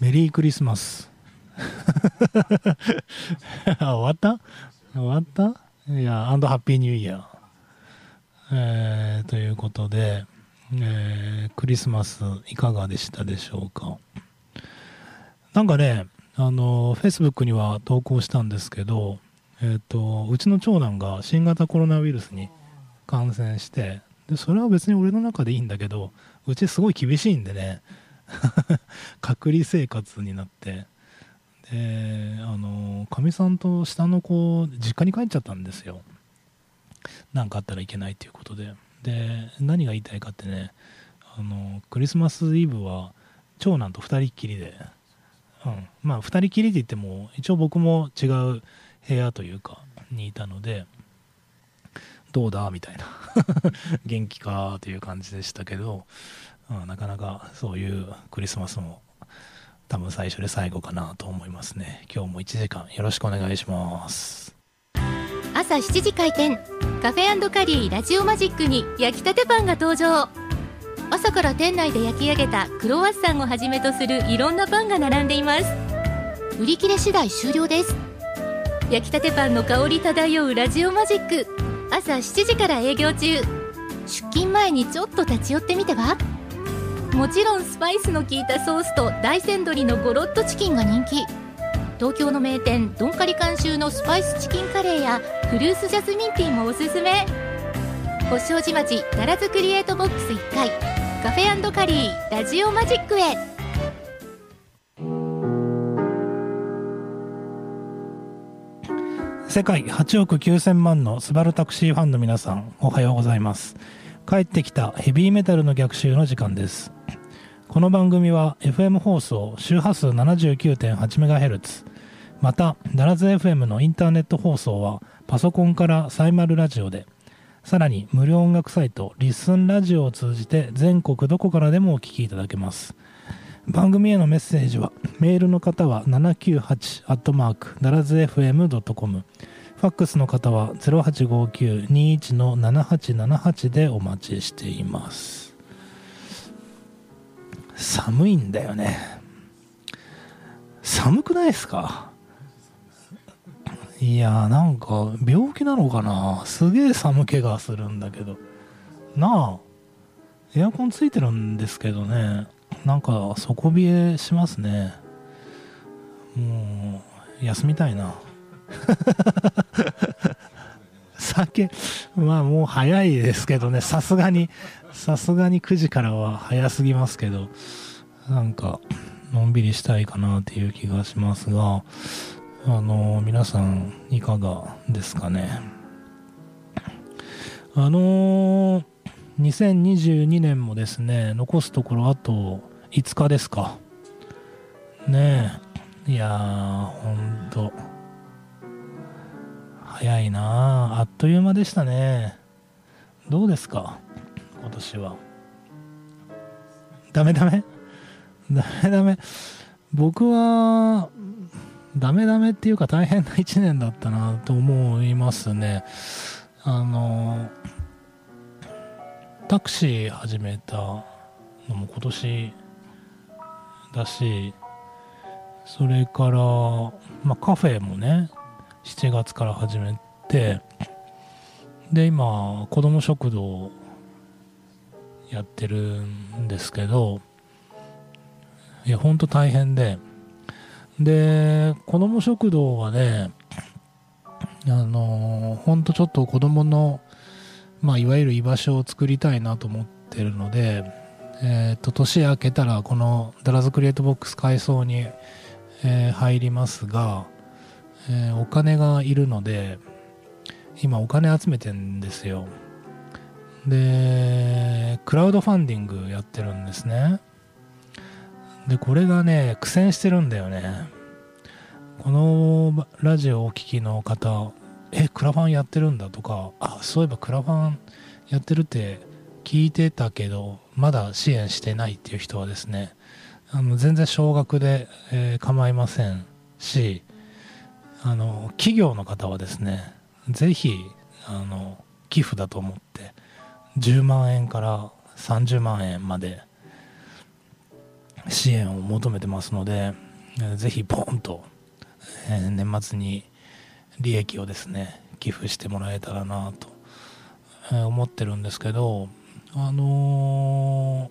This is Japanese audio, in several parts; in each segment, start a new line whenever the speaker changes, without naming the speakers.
メリークリスマス。あ終わった？終わった？いやアンドハッピーニューイヤー、えー、ということで、えー、クリスマスいかがでしたでしょうか？なんかねあのフェイスブックには投稿したんですけどえーと、うちの長男が新型コロナウイルスに感染してでそれは別に俺の中でいいんだけどうちすごい厳しいんでね 隔離生活になって。であのかみさんと下の子実家に帰っちゃったんですよ。何かあったらいけないということで。で何が言いたいかってねあのクリスマスイブは長男と2人っきりで、うん、まあ2人きりで言っても一応僕も違う部屋というかにいたのでどうだみたいな。元気かという感じでしたけど、うん、なかなかそういうクリスマスも多分最初で最後かなと思いますね。今日も1時間よろしくお願いします。
朝7時開店。カフェカリーラジオマジックに焼きたてパンが登場。朝から店内で焼き上げたクロワッサンをはじめとするいろんなパンが並んでいます。売り切れ次第終了です。焼きたてパンの香り漂うラジオマジック。朝7時から営業中。出勤前にちょっと立ち寄ってみては？もちろんスパイスの効いたソースと大山鶏のゴロッとチキンが人気。東京の名店ドンカリ監修のスパイスチキンカレーやフルーツジャスミンティーもおすすめ。星障寺町奈良津クリエイトボックス1階。カフェカリーラジオマジックへ。
世界8億9000万のスバルタクシーファンの皆さん、おはようございます。帰ってきたヘビーメタルの逆襲の時間です。この番組は FM 放送周波数 79.8MHz またダラズ FM のインターネット放送はパソコンからサイマルラジオで。さらに無料音楽サイトリッスンラジオを通じて全国どこからでもお聴きいただけます。番組へのメッセージはメールの方は798アットマークならず FM.com ファックスの方は0859-21-7878でお待ちしています。寒いんだよね。寒くないですか？いやーなんか病気なのかな？すげえ寒気がするんだけど。なあエアコンついてるんですけどね。なんか底冷えしますね。もう休みたいな。酒まあもう早いですけどねさすがにさすがに9時からは早すぎますけどなんかのんびりしたいかなっていう気がしますがあの皆さんいかがですかねあの2022年もですね残すところあと5日ですか。ねえ。いやー、ほんと。早いなあっという間でしたね。どうですか？今年は。ダメダメ？ダメダメ？僕は、ダメダメっていうか大変な1年だったなと思いますね。あの、タクシー始めたのも今年だしそれから、まあ、カフェもね7月から始めてで今子ども食堂やってるんですけどいやほんと大変でで子ども食堂はねあのほんとちょっと子供のまあいわゆる居場所を作りたいなと思ってるのでえっ、ー、と、年明けたら、このダラズクリエイトボックス改装に、えー、入りますが、えー、お金がいるので、今お金集めてんですよ。で、クラウドファンディングやってるんですね。で、これがね、苦戦してるんだよね。このラジオをお聴きの方、え、クラファンやってるんだとか、あ、そういえばクラファンやってるって聞いてたけど、まだ支援してないっていう人はですね、あの全然少額で、えー、構いませんし、あの企業の方はですね、ぜひあの寄付だと思って10万円から30万円まで支援を求めてますので、えーぜひポンと、えー年末に利益をですね寄付してもらえたらなと、え思ってるんですけどあの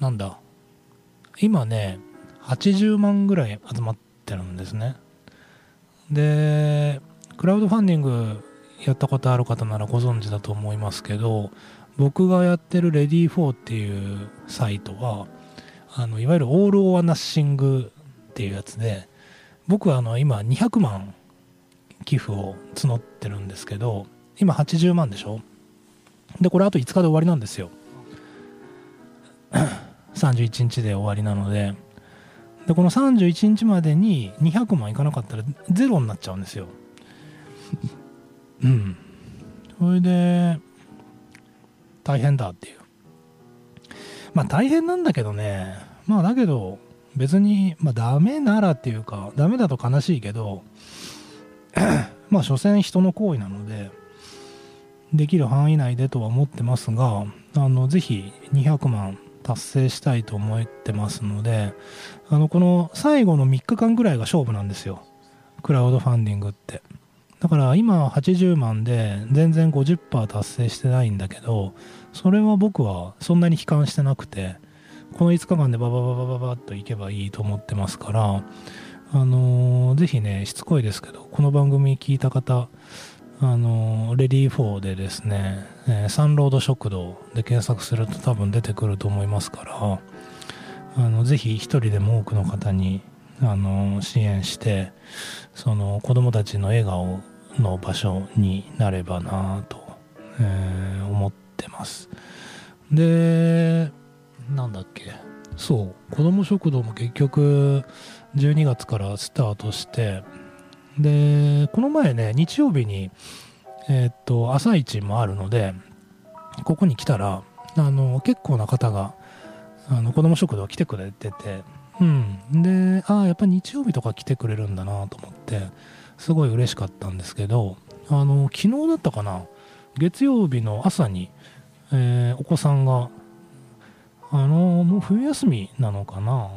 ーなんだ今ね80万ぐらい集まってるんですね。でクラウドファンディングやったことある方ならご存知だと思いますけど僕がやってる Ready4 っていうサイトはあのいわゆるオール・オア・ナッシングっていうやつで僕はあの今200万寄付を募ってるんですけど今80万でしょ？でこれあと5日で終わりなんですよ。31日で終わりなのででこの31日までに200万いかなかったらゼロになっちゃうんですよ。うん。それで大変だっていう。まあ大変なんだけどね。まあだけど別にまあダメならっていうかダメだと悲しいけど まあ所詮人の行為なのでできる範囲内でとは思ってますがあのぜひ200万達成したいと思ってますのであのこの最後の3日間ぐらいが勝負なんですよ。クラウドファンディングって。だから今80万で全然50%達成してないんだけどそれは僕はそんなに悲観してなくてこの5日間でババババババッといけばいいと思ってますからあのーぜひねしつこいですけどこの番組聞いた方あのレディー4でですね、えーサンロード食堂で検索すると多分出てくると思いますからあのぜひ一人でも多くの方にあの支援してその子供たちの笑顔の場所になればなと、えー思ってます。でなんだっけ。そう子供食堂も結局12月からスタートしてでこの前ね日曜日にえーっと朝市もあるのでここに来たらあの結構な方があの子供食堂来てくれててうん。でああやっぱり日曜日とか来てくれるんだなと思ってすごい嬉しかったんですけどあの昨日だったかな月曜日の朝に、えーお子さんがあのもう冬休みなのかな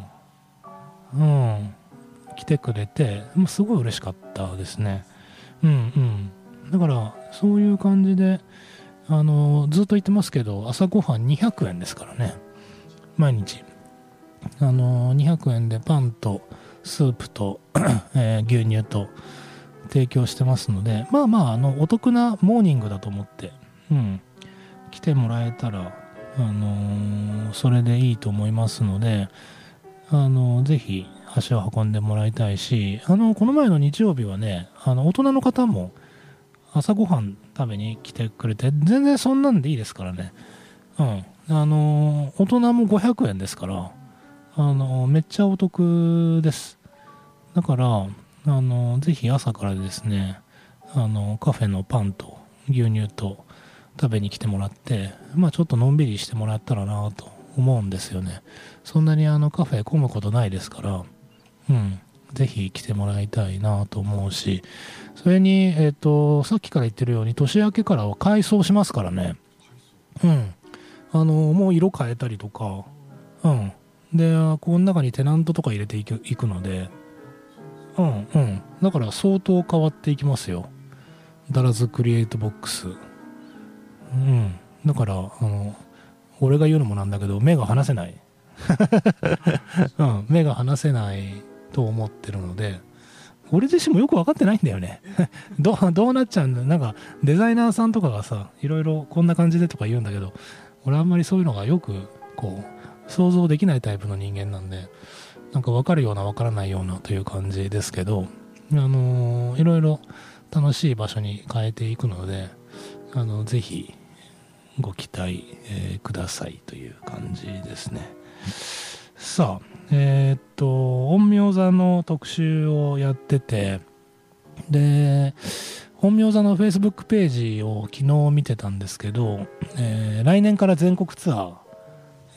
うん。来てくれてもうすごい嬉しかったですね。うんうん。だからそういう感じであのずっと言ってますけど朝ごはん200円ですからね。毎日。あの200円でパンとスープと、えー牛乳と提供してますのでまあまああのお得なモーニングだと思ってうん。来てもらえたらあのーそれでいいと思いますのであのぜひ足を運んでもらいたいしあのこの前の日曜日はねあの大人の方も朝ごはん食べに来てくれて全然そんなんでいいですからね。うん。あの大人も500円ですからあのめっちゃお得です。だからあのぜひ朝からですねあのカフェのパンと牛乳と食べに来てもらってまあちょっとのんびりしてもらったらなと思うんですよね。そんなにあのカフェ混むことないですからうん。ぜひ来てもらいたいなと思うし。それにえっ、とさっきから言ってるように年明けからは改装しますからね。うん。あのもう色変えたりとか。うん。でこの中にテナントとか入れていくいくので。うんうん。だから相当変わっていきますよ。ダラズクリエイトボックス。うん。だからあの俺が言うのもなんだけど目が離せない、うん、目が離せない。と思ってるので俺自身もよく分かってないんだよね。どうなっちゃうんだなんかデザイナーさんとかがさいろいろこんな感じでとか言うんだけど俺あんまりそういうのがよくこう想像できないタイプの人間なんでなんか分かるような分からないようなという感じですけどあのーいろいろ楽しい場所に変えていくのであのぜひご期待、えーくださいという感じですね。さあえーっと陰陽座の特集をやっててで本名座の Facebook ページを昨日見てたんですけど、えー来年から全国ツアー、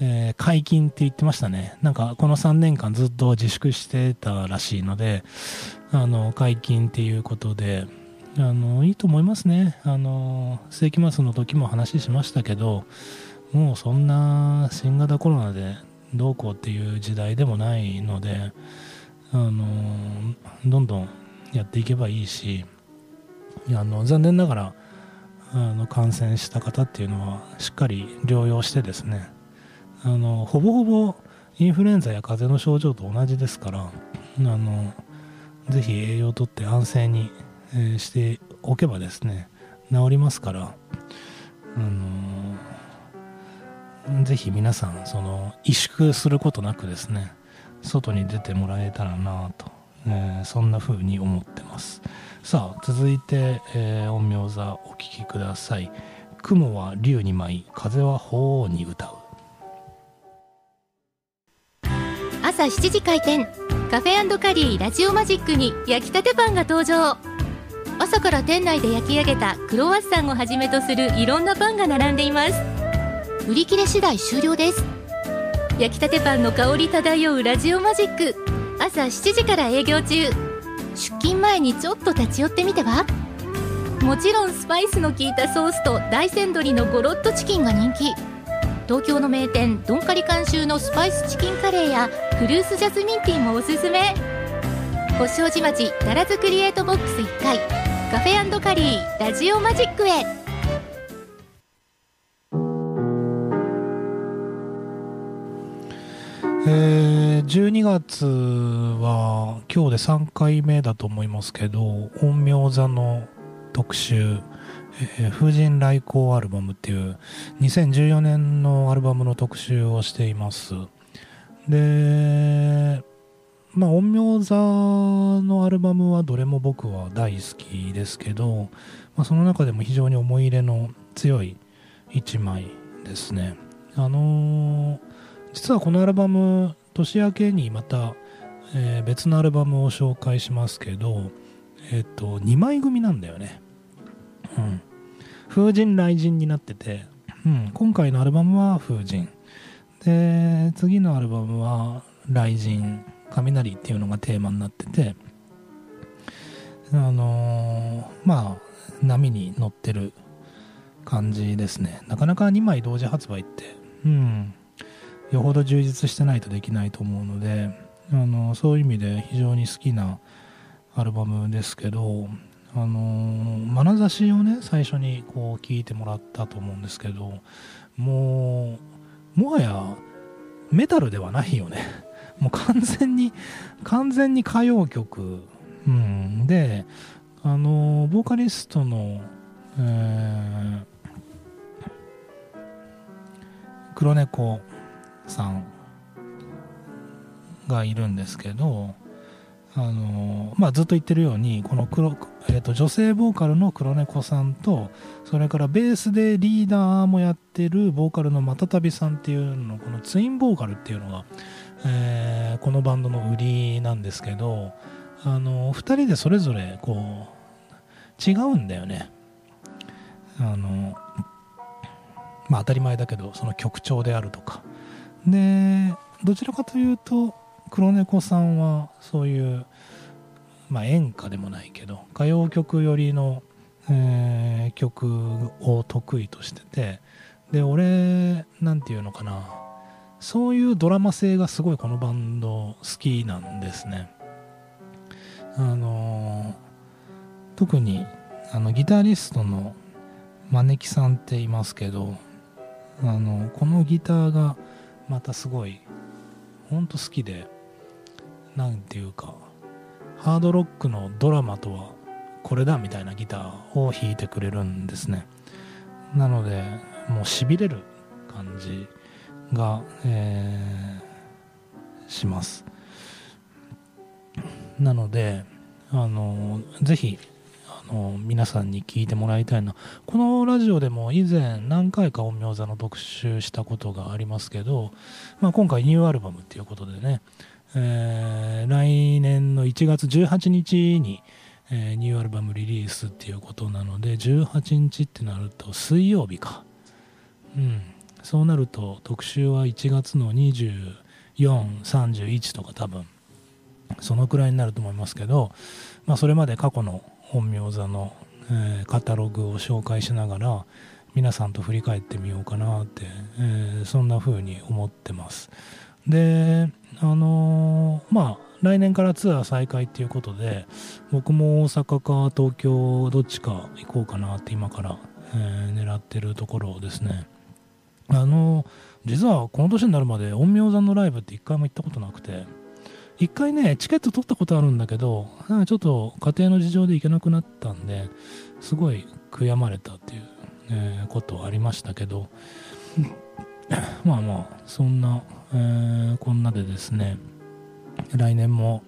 えー解禁って言ってましたね。なんかこの3年間ずっと自粛してたらしいのであの解禁っていうことであのいいと思いますね。あの世紀末の時も話しましたけどもうそんな新型コロナでどうこうっていう時代でもないので、あのどんどんやっていけばいいしあの残念ながらあの感染した方っていうのはしっかり療養してですねあのほぼほぼインフルエンザや風邪の症状と同じですからあのぜひ栄養をとって安静に、えー、しておけばですね治りますからあのぜひ皆さんその萎縮することなくですね外に出てもらえたらなと、えー、そんな風に思ってます。さあ続いて、えー、陰陽座お聴きください。雲は竜に舞い風は鳳凰に歌う。
朝7時開店。カフェカリーラジオマジックに焼きたてパンが登場。朝から店内で焼き上げたクロワッサンをはじめとするいろんなパンが並んでいます。売り切れ次第終了です。焼きたてパンの香り漂うラジオマジック。朝7時から営業中。出勤前にちょっと立ち寄ってみては？もちろんスパイスの効いたソースと大山鶏のゴロッとチキンが人気。東京の名店ドンカリ監修のスパイスチキンカレーやフルーツジャスミンティーもおすすめ。星障寺町奈良津クリエイトボックス1階。カフェカリーラジオマジックへ。
えー、12月は今日で3回目だと思いますけど陰陽座の特集「えー、風神来光アルバム」っていう2014年のアルバムの特集をしています。でまあ陰陽座のアルバムはどれも僕は大好きですけど、まあ、その中でも非常に思い入れの強い1枚ですね。あのー実はこのアルバム年明けにまた、えー、別のアルバムを紹介しますけどえっ、と2枚組なんだよね。うん。風神雷神になってて、うん、今回のアルバムは風神。で次のアルバムは雷神雷っていうのがテーマになっててあのー、まあ波に乗ってる感じですね。なかなか2枚同時発売って。うん。よほど充実してないとできないと思うのであのそういう意味で非常に好きなアルバムですけどあの眼差しをね最初にこう聞いてもらったと思うんですけどもうもはやメタルではないよね。もう完全に完全に歌謡曲、うん、であのボーカリストの、えー、黒猫さんがいるんですけどあの、まあ、ずっと言ってるようにこの黒、えーと、女性ボーカルの黒猫さんとそれからベースでリーダーもやってるボーカルのまたたびさんっていうのこのツインボーカルっていうのが、えー、このバンドの売りなんですけどあの2人でそれぞれこう違うんだよね。あのまあ当たり前だけどその曲調であるとかでどちらかというと黒猫さんはそういう、まあ、演歌でもないけど歌謡曲寄りの、えー、曲を得意としててで俺なんていうのかなそういうドラマ性がすごいこのバンド好きなんですね。あのー、特にあのギタリストの招きさんっていますけどあのこのギターがまたすごいほんと好きで何ていうかハードロックのドラマとはこれだみたいなギターを弾いてくれるんですね。なのでもうしびれる感じが、えー、します。なのであのぜひの皆さんに聞いてもらいたいな。このラジオでも以前何回か陰陽座の特集したことがありますけど、まあ、今回ニューアルバムっていうことでね、えー、来年の1月18日に、えー、ニューアルバムリリースっていうことなので18日ってなると水曜日か。うん。そうなると特集は1月の2431とか多分そのくらいになると思いますけど、まあ、それまで過去の本名座の、えー、カタログを紹介しながら皆さんと振り返ってみようかなって、えー、そんな風に思ってます。であのーまあ来年からツアー再開っていうことで僕も大阪か東京どっちか行こうかなって今から、えー狙ってるところですね。あの実はこの年になるまで陰陽座のライブって一回も行ったことなくて一回ねチケット取ったことあるんだけどちょっと家庭の事情で行けなくなったんですごい悔やまれたっていう、えーことありましたけど まあまあそんな、えーこんなでですね来年も、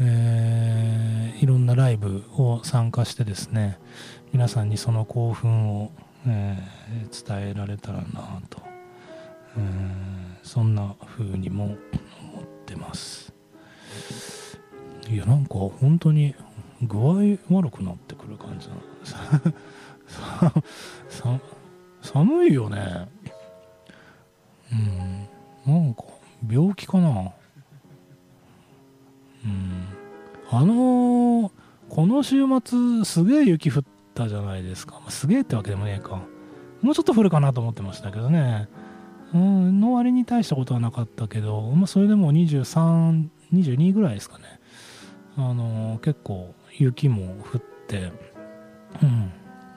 えーいろんなライブを参加してですね皆さんにその興奮を、えー伝えられたらなと、えーそんな風にも思ってます。いやなんか本当に具合悪くなってくる感じなささ寒いよね。うん。なんか病気かな。うん。あのーこの週末すげえ雪降ったじゃないですか、ますげえってわけでもねえか。もうちょっと降るかなと思ってましたけどね。うん。の割に大したことはなかったけど、まあ、それでも23 22ぐらいですかね。あの結構雪も降ってうん。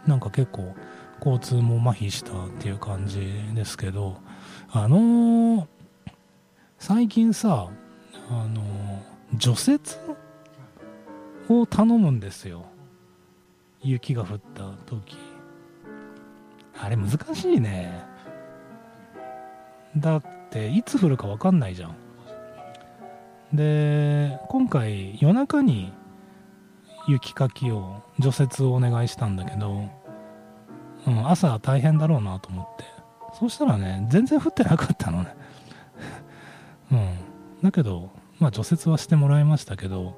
なんか結構交通も麻痺したっていう感じですけどあのー最近さあのー除雪を頼むんですよ。雪が降った時。あれ難しいね。だっていつ降るか分かんないじゃん。で今回夜中に雪かきを除雪をお願いしたんだけど、うん、朝大変だろうなと思って。そうしたらね全然降ってなかったのね。うん。だけどまあ除雪はしてもらいましたけど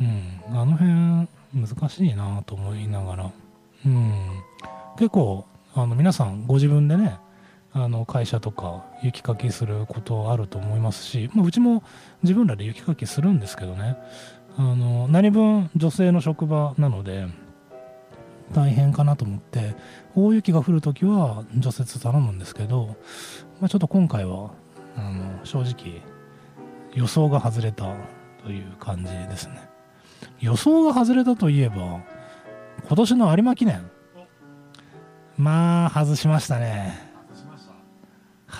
うん。あの辺難しいなと思いながら。うん。結構あの皆さんご自分でねあの会社とか雪かきすることあると思いますし、まあ、うちも自分らで雪かきするんですけどね。あの何分女性の職場なので大変かなと思って大雪が降るときは除雪頼むんですけど、まあ、ちょっと今回はあの正直予想が外れたという感じですね。予想が外れたといえば今年の有馬記念。まあ外しましたね。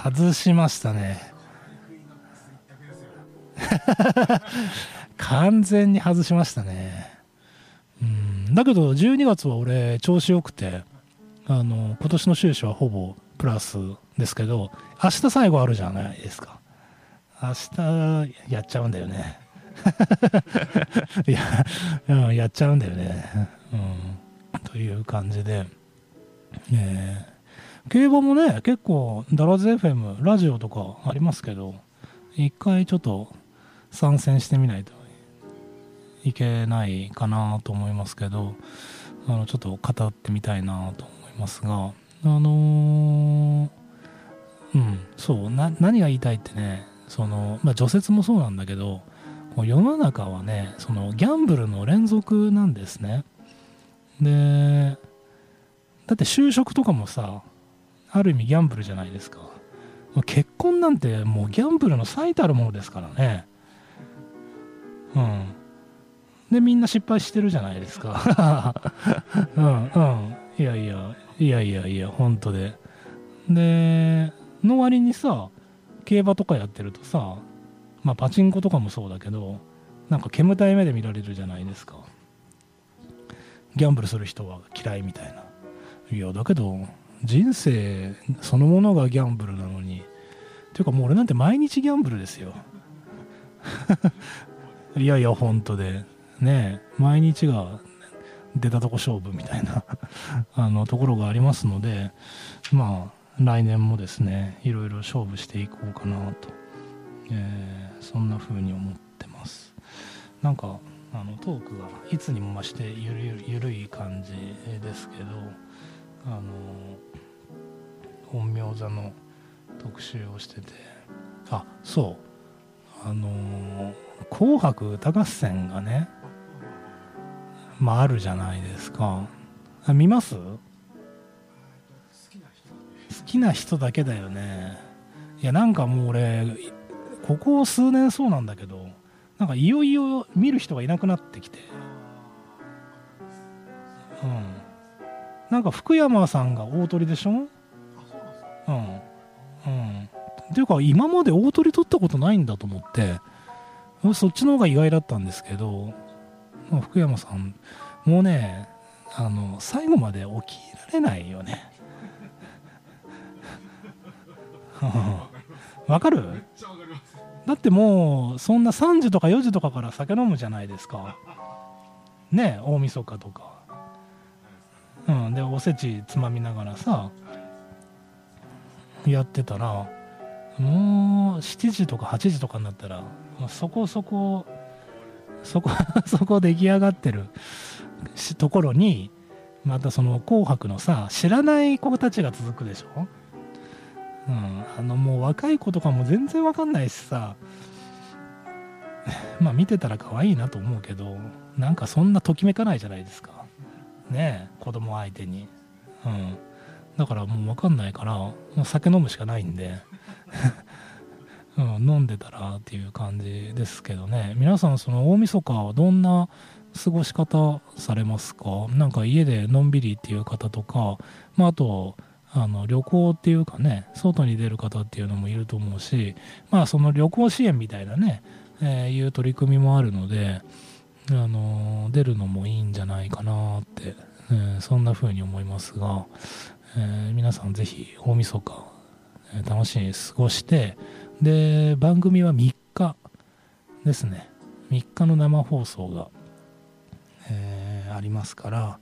外しましたね。完全に外しましたね。うん。だけど12月は俺調子よくてあの今年の収支はほぼプラスですけど明日最後あるじゃないですか。明日やっちゃうんだよね。いや、うん、やっちゃうんだよね、うん、という感じで、え。ー競馬もね結構ダラズ FM ラジオとかありますけど一回ちょっと参戦してみないといけないかなと思いますけどあのちょっと語ってみたいなと思いますがあのーうんそう何が言いたいってねその、まあ、除雪もそうなんだけど世の中はねそのギャンブルの連続なんですね。でだって就職とかもさある意味ギャンブルじゃないですか。結婚なんてもうギャンブルの最たるものですからね。うん。でみんな失敗してるじゃないですか。うんうん。いやいやいやいやいや本当で。での割にさ競馬とかやってるとさまあパチンコとかもそうだけどなんか煙たい目で見られるじゃないですか。ギャンブルする人は嫌いみたいな。いやだけど人生そのものがギャンブルなのに。ていうかもう俺なんて毎日ギャンブルですよ。いやいや本当で。ね毎日が出たとこ勝負みたいな。あのところがありますのでまあ来年もですねいろいろ勝負していこうかなと、えーそんな風に思ってます。なんかあのトークがいつにも増してゆるゆるゆるい感じですけど。あの本名座の特集をしてて。あそう。あの「紅白歌合戦」がねまああるじゃないですか。あ見ます？好きな人だけだよね。いやなんかもう俺ここ数年そうなんだけどなんかいよいよ見る人がいなくなってきて。うん。なんか福山さんが大鳥でしょ？うんうん。っていうか今まで大鳥取ったことないんだと思ってそっちの方が意外だったんですけど、まあ、福山さんもうねあの最後まで起きられないよね。わかる？だってもうそんな3時とか4時とかから酒飲むじゃないですか。ね大晦日とかうんでおせちつまみながらさやってたらもう7時とか8時とかになったらそこそこそこ そこ出来上がってるところにまたその「紅白」のさ知らない子たちが続くでしょ？うん、あのもう若い子とかも全然わかんないしさ まあ見てたら可愛いなと思うけどなんかそんなときめかないじゃないですか。ね子供相手に。うん。だからもうわかんないからもう酒飲むしかないんで。うん、飲んでたらっていう感じですけどね。皆さんその大晦日はどんな過ごし方されますか？なんか家でのんびりっていう方とか、まあ、あとあの旅行っていうかね外に出る方っていうのもいると思うしまあその旅行支援みたいなね、えー、いう取り組みもあるので、あの出るのもいいんじゃないかなって、えー、そんな風に思いますが、えー、皆さんぜひ大晦日、えー、楽しみに過ごしてで番組は3日ですね。3日の生放送が、えー、ありますから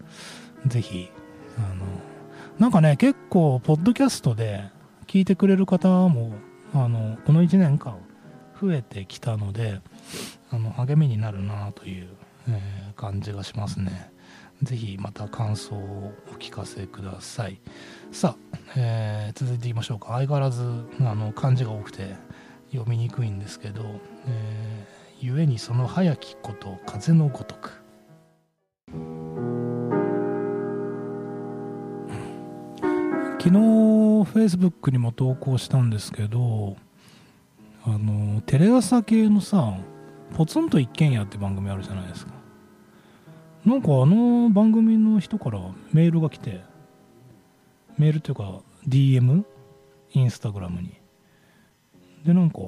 ぜひあのなんかね、結構、ポッドキャストで聞いてくれる方も、あの、この1年間増えてきたので、あの、励みになるなという、えー、感じがしますね。ぜひまた感想をお聞かせください。さあ、えー、続いていきましょうか。相変わらず、あの、漢字が多くて読みにくいんですけど、えー、故にその早きこと風のごとく。昨日 Facebook にも投稿したんですけどあのテレ朝系のさ「ポツンと一軒家」って番組あるじゃないですか。なんかあの番組の人からメールが来てメールっていうか DM インスタグラムに。でなんか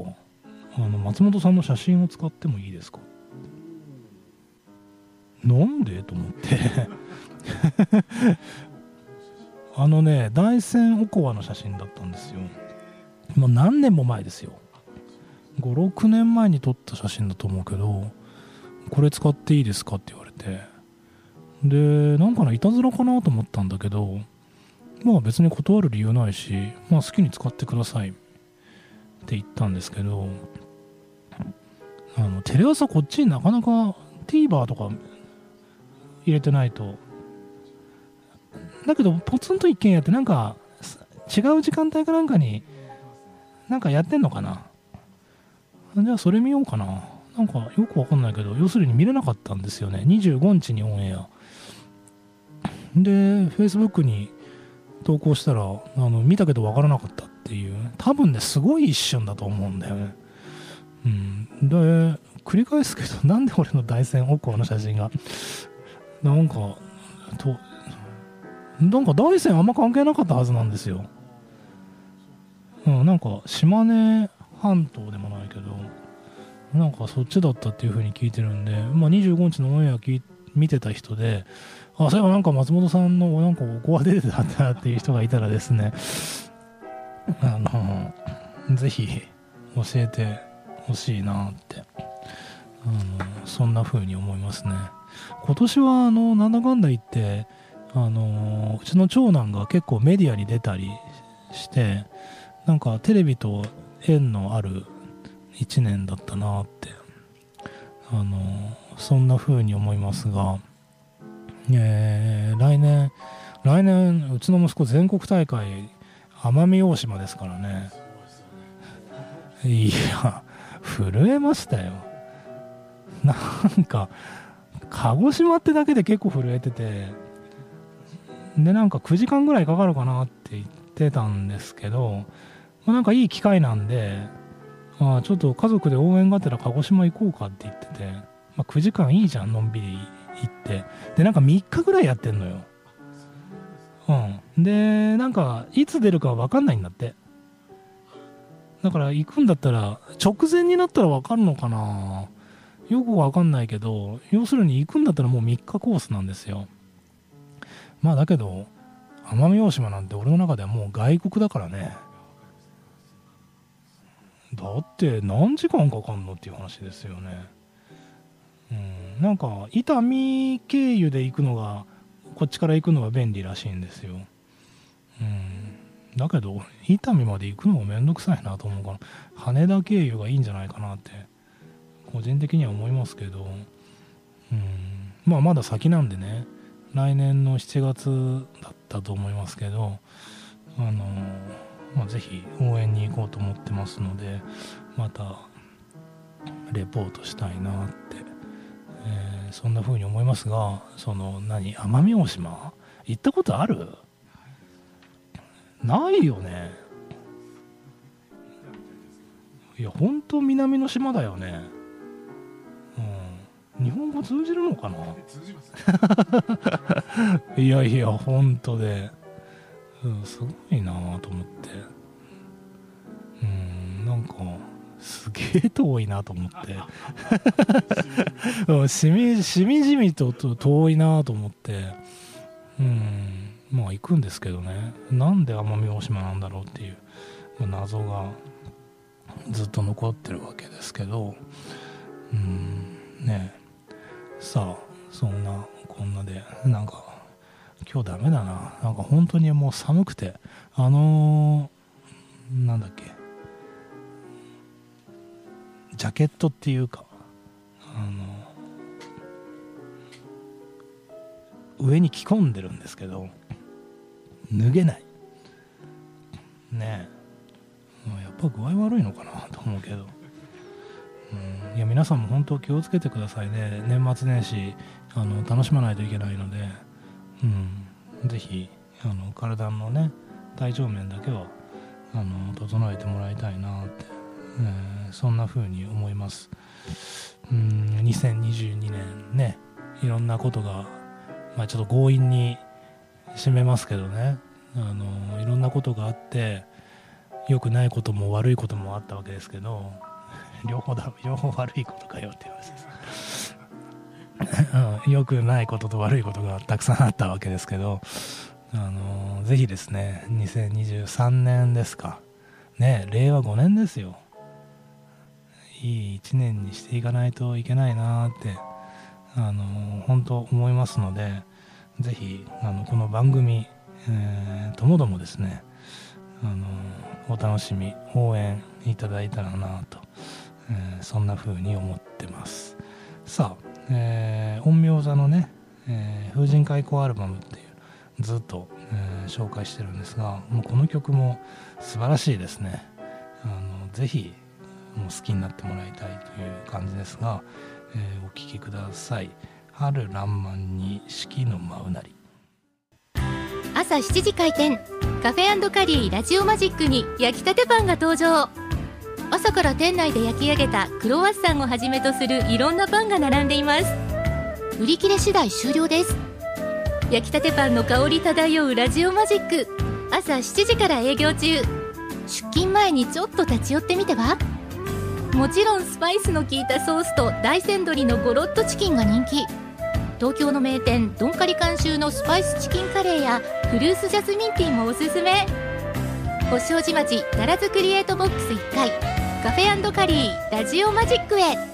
あの松本さんの写真を使ってもいいですか？なんで？と思って。あのね大山おこわの写真だったんですよ。もう何年も前ですよ。56年前に撮った写真だと思うけどこれ使っていいですかって言われて。でなんかないたずらかなと思ったんだけどまあ別に断る理由ないしまあ好きに使ってください。って言ったんですけどあのテレ朝こっちになかなか TVer とか入れてないと。だけど、ポツンと一軒家ってなんか、違う時間帯かなんかに、なんかやってんのかな。じゃあそれ見ようかな。なんかよくわかんないけど、要するに見れなかったんですよね。25日にオンエア。で、Facebook に投稿したら、あの見たけどわからなかったっていう。多分ね、すごい一瞬だと思うんだよね。うん。で、繰り返すけど、なんで俺の大山奥の写真が、なんか、と、なんか大山あんま関係なかったはずなんですよ。うん、なんか島根半島でもないけど、なんかそっちだったっていう風に聞いてるんで、まあ、25日のオンエア見てた人で、あ、そういえばなんか松本さんのなんかおこわ出てたんだっていう人がいたらですね、あの、ぜひ教えてほしいなって、あの、そんな風に思いますね。今年はあの、なんだかんだ言って、あのうちの長男が結構メディアに出たりしてなんかテレビと縁のある1年だったなってあのそんな風に思いますが、えー、来年来年うちの息子全国大会奄美大島ですからね。いや震えましたよ。なんか鹿児島ってだけで結構震えててでなんか9時間ぐらいかかるかなって言ってたんですけど、まあ、なんかいい機会なんであちょっと家族で応援がてら鹿児島行こうかって言ってて、まあ、9時間いいじゃんのんびり行って。でなんか3日ぐらいやってんのよ。うん。でなんかいつ出るか分かんないんだって。だから行くんだったら直前になったら分かるのかな。よく分かんないけど要するに行くんだったらもう3日コースなんですよ。まあだけど奄美大島なんて俺の中ではもう外国だからね。だって何時間かかんのっていう話ですよね。うん。なんか伊丹経由で行くのがこっちから行くのが便利らしいんですよ。うん。だけど伊丹まで行くのもめんどくさいなと思うから羽田経由がいいんじゃないかなって個人的には思いますけど。うん。まあまだ先なんでね。来年の7月だったと思いますけど。あのまあ、ぜひ応援に行こうと思ってますのでまたレポートしたいなって、えー、そんな風に思いますがその何奄美大島行ったことある？ないよね。いや本当南の島だよね。うん。日本語通じるのかな？いやいや本当で。うん、すごいなと思って。うんなんかすげえ遠いなと思って。しみしみじみと遠いなと思って。うんまあ行くんですけどね。なんで奄美大島なんだろうっていう謎がずっと残ってるわけですけど。うんねさあそんなこんなでなんか今日ダメだな。なんか本当にもう寒くて、あのー、なんだっけ、ジャケットっていうか、あの、上に着込んでるんですけど、脱げない。ねえ。やっぱ具合悪いのかなと思うけど。うん、いや皆さんも本当気をつけてくださいね年末年始あの楽しまないといけないのでうん、ぜひあの体のね体調面だけはあの整えてもらいたいなって、えー、そんな風に思います。うん2022年ねいろんなことが、まあ、ちょっと強引に締めますけどね。あのいろんなことがあって良くないことも悪いこともあったわけですけど両方だ両方悪いことかよっていう話です。良くないことと悪いことがたくさんあったわけですけど、あのー、ぜひですね、2023年ですか。ね、令和5年ですよ。いい1年にしていかないといけないなって、あのー、本当思いますので、ぜひ、あの、この番組、えー、ともどもですね、あの、お楽しみ、応援いただいたらなと、え、そんな風に思ってます。さあ、えー、陰陽座のね、えー、風神開口アルバムっていうずっと、えー、紹介してるんですがもうこの曲も素晴らしいですね。あのぜひもう好きになってもらいたいという感じですが、えー、お聴きください「春らんまんに四季の舞うなり」
朝7時開店。カフェカリーラジオマジックに焼きたてパンが登場。朝から店内で焼き上げたクロワッサンをはじめとするいろんなパンが並んでいます。売り切れ次第終了です。焼きたてパンの香り漂うラジオマジック。朝7時から営業中。出勤前にちょっと立ち寄ってみては？もちろんスパイスの効いたソースと大山鶏のゴロッとチキンが人気。東京の名店ドンカリ監修のスパイスチキンカレーやフルーツジャスミンティーもおすすめ星王子町奈良津クリエイトボックス1階カフェカリーラジオマジックへ。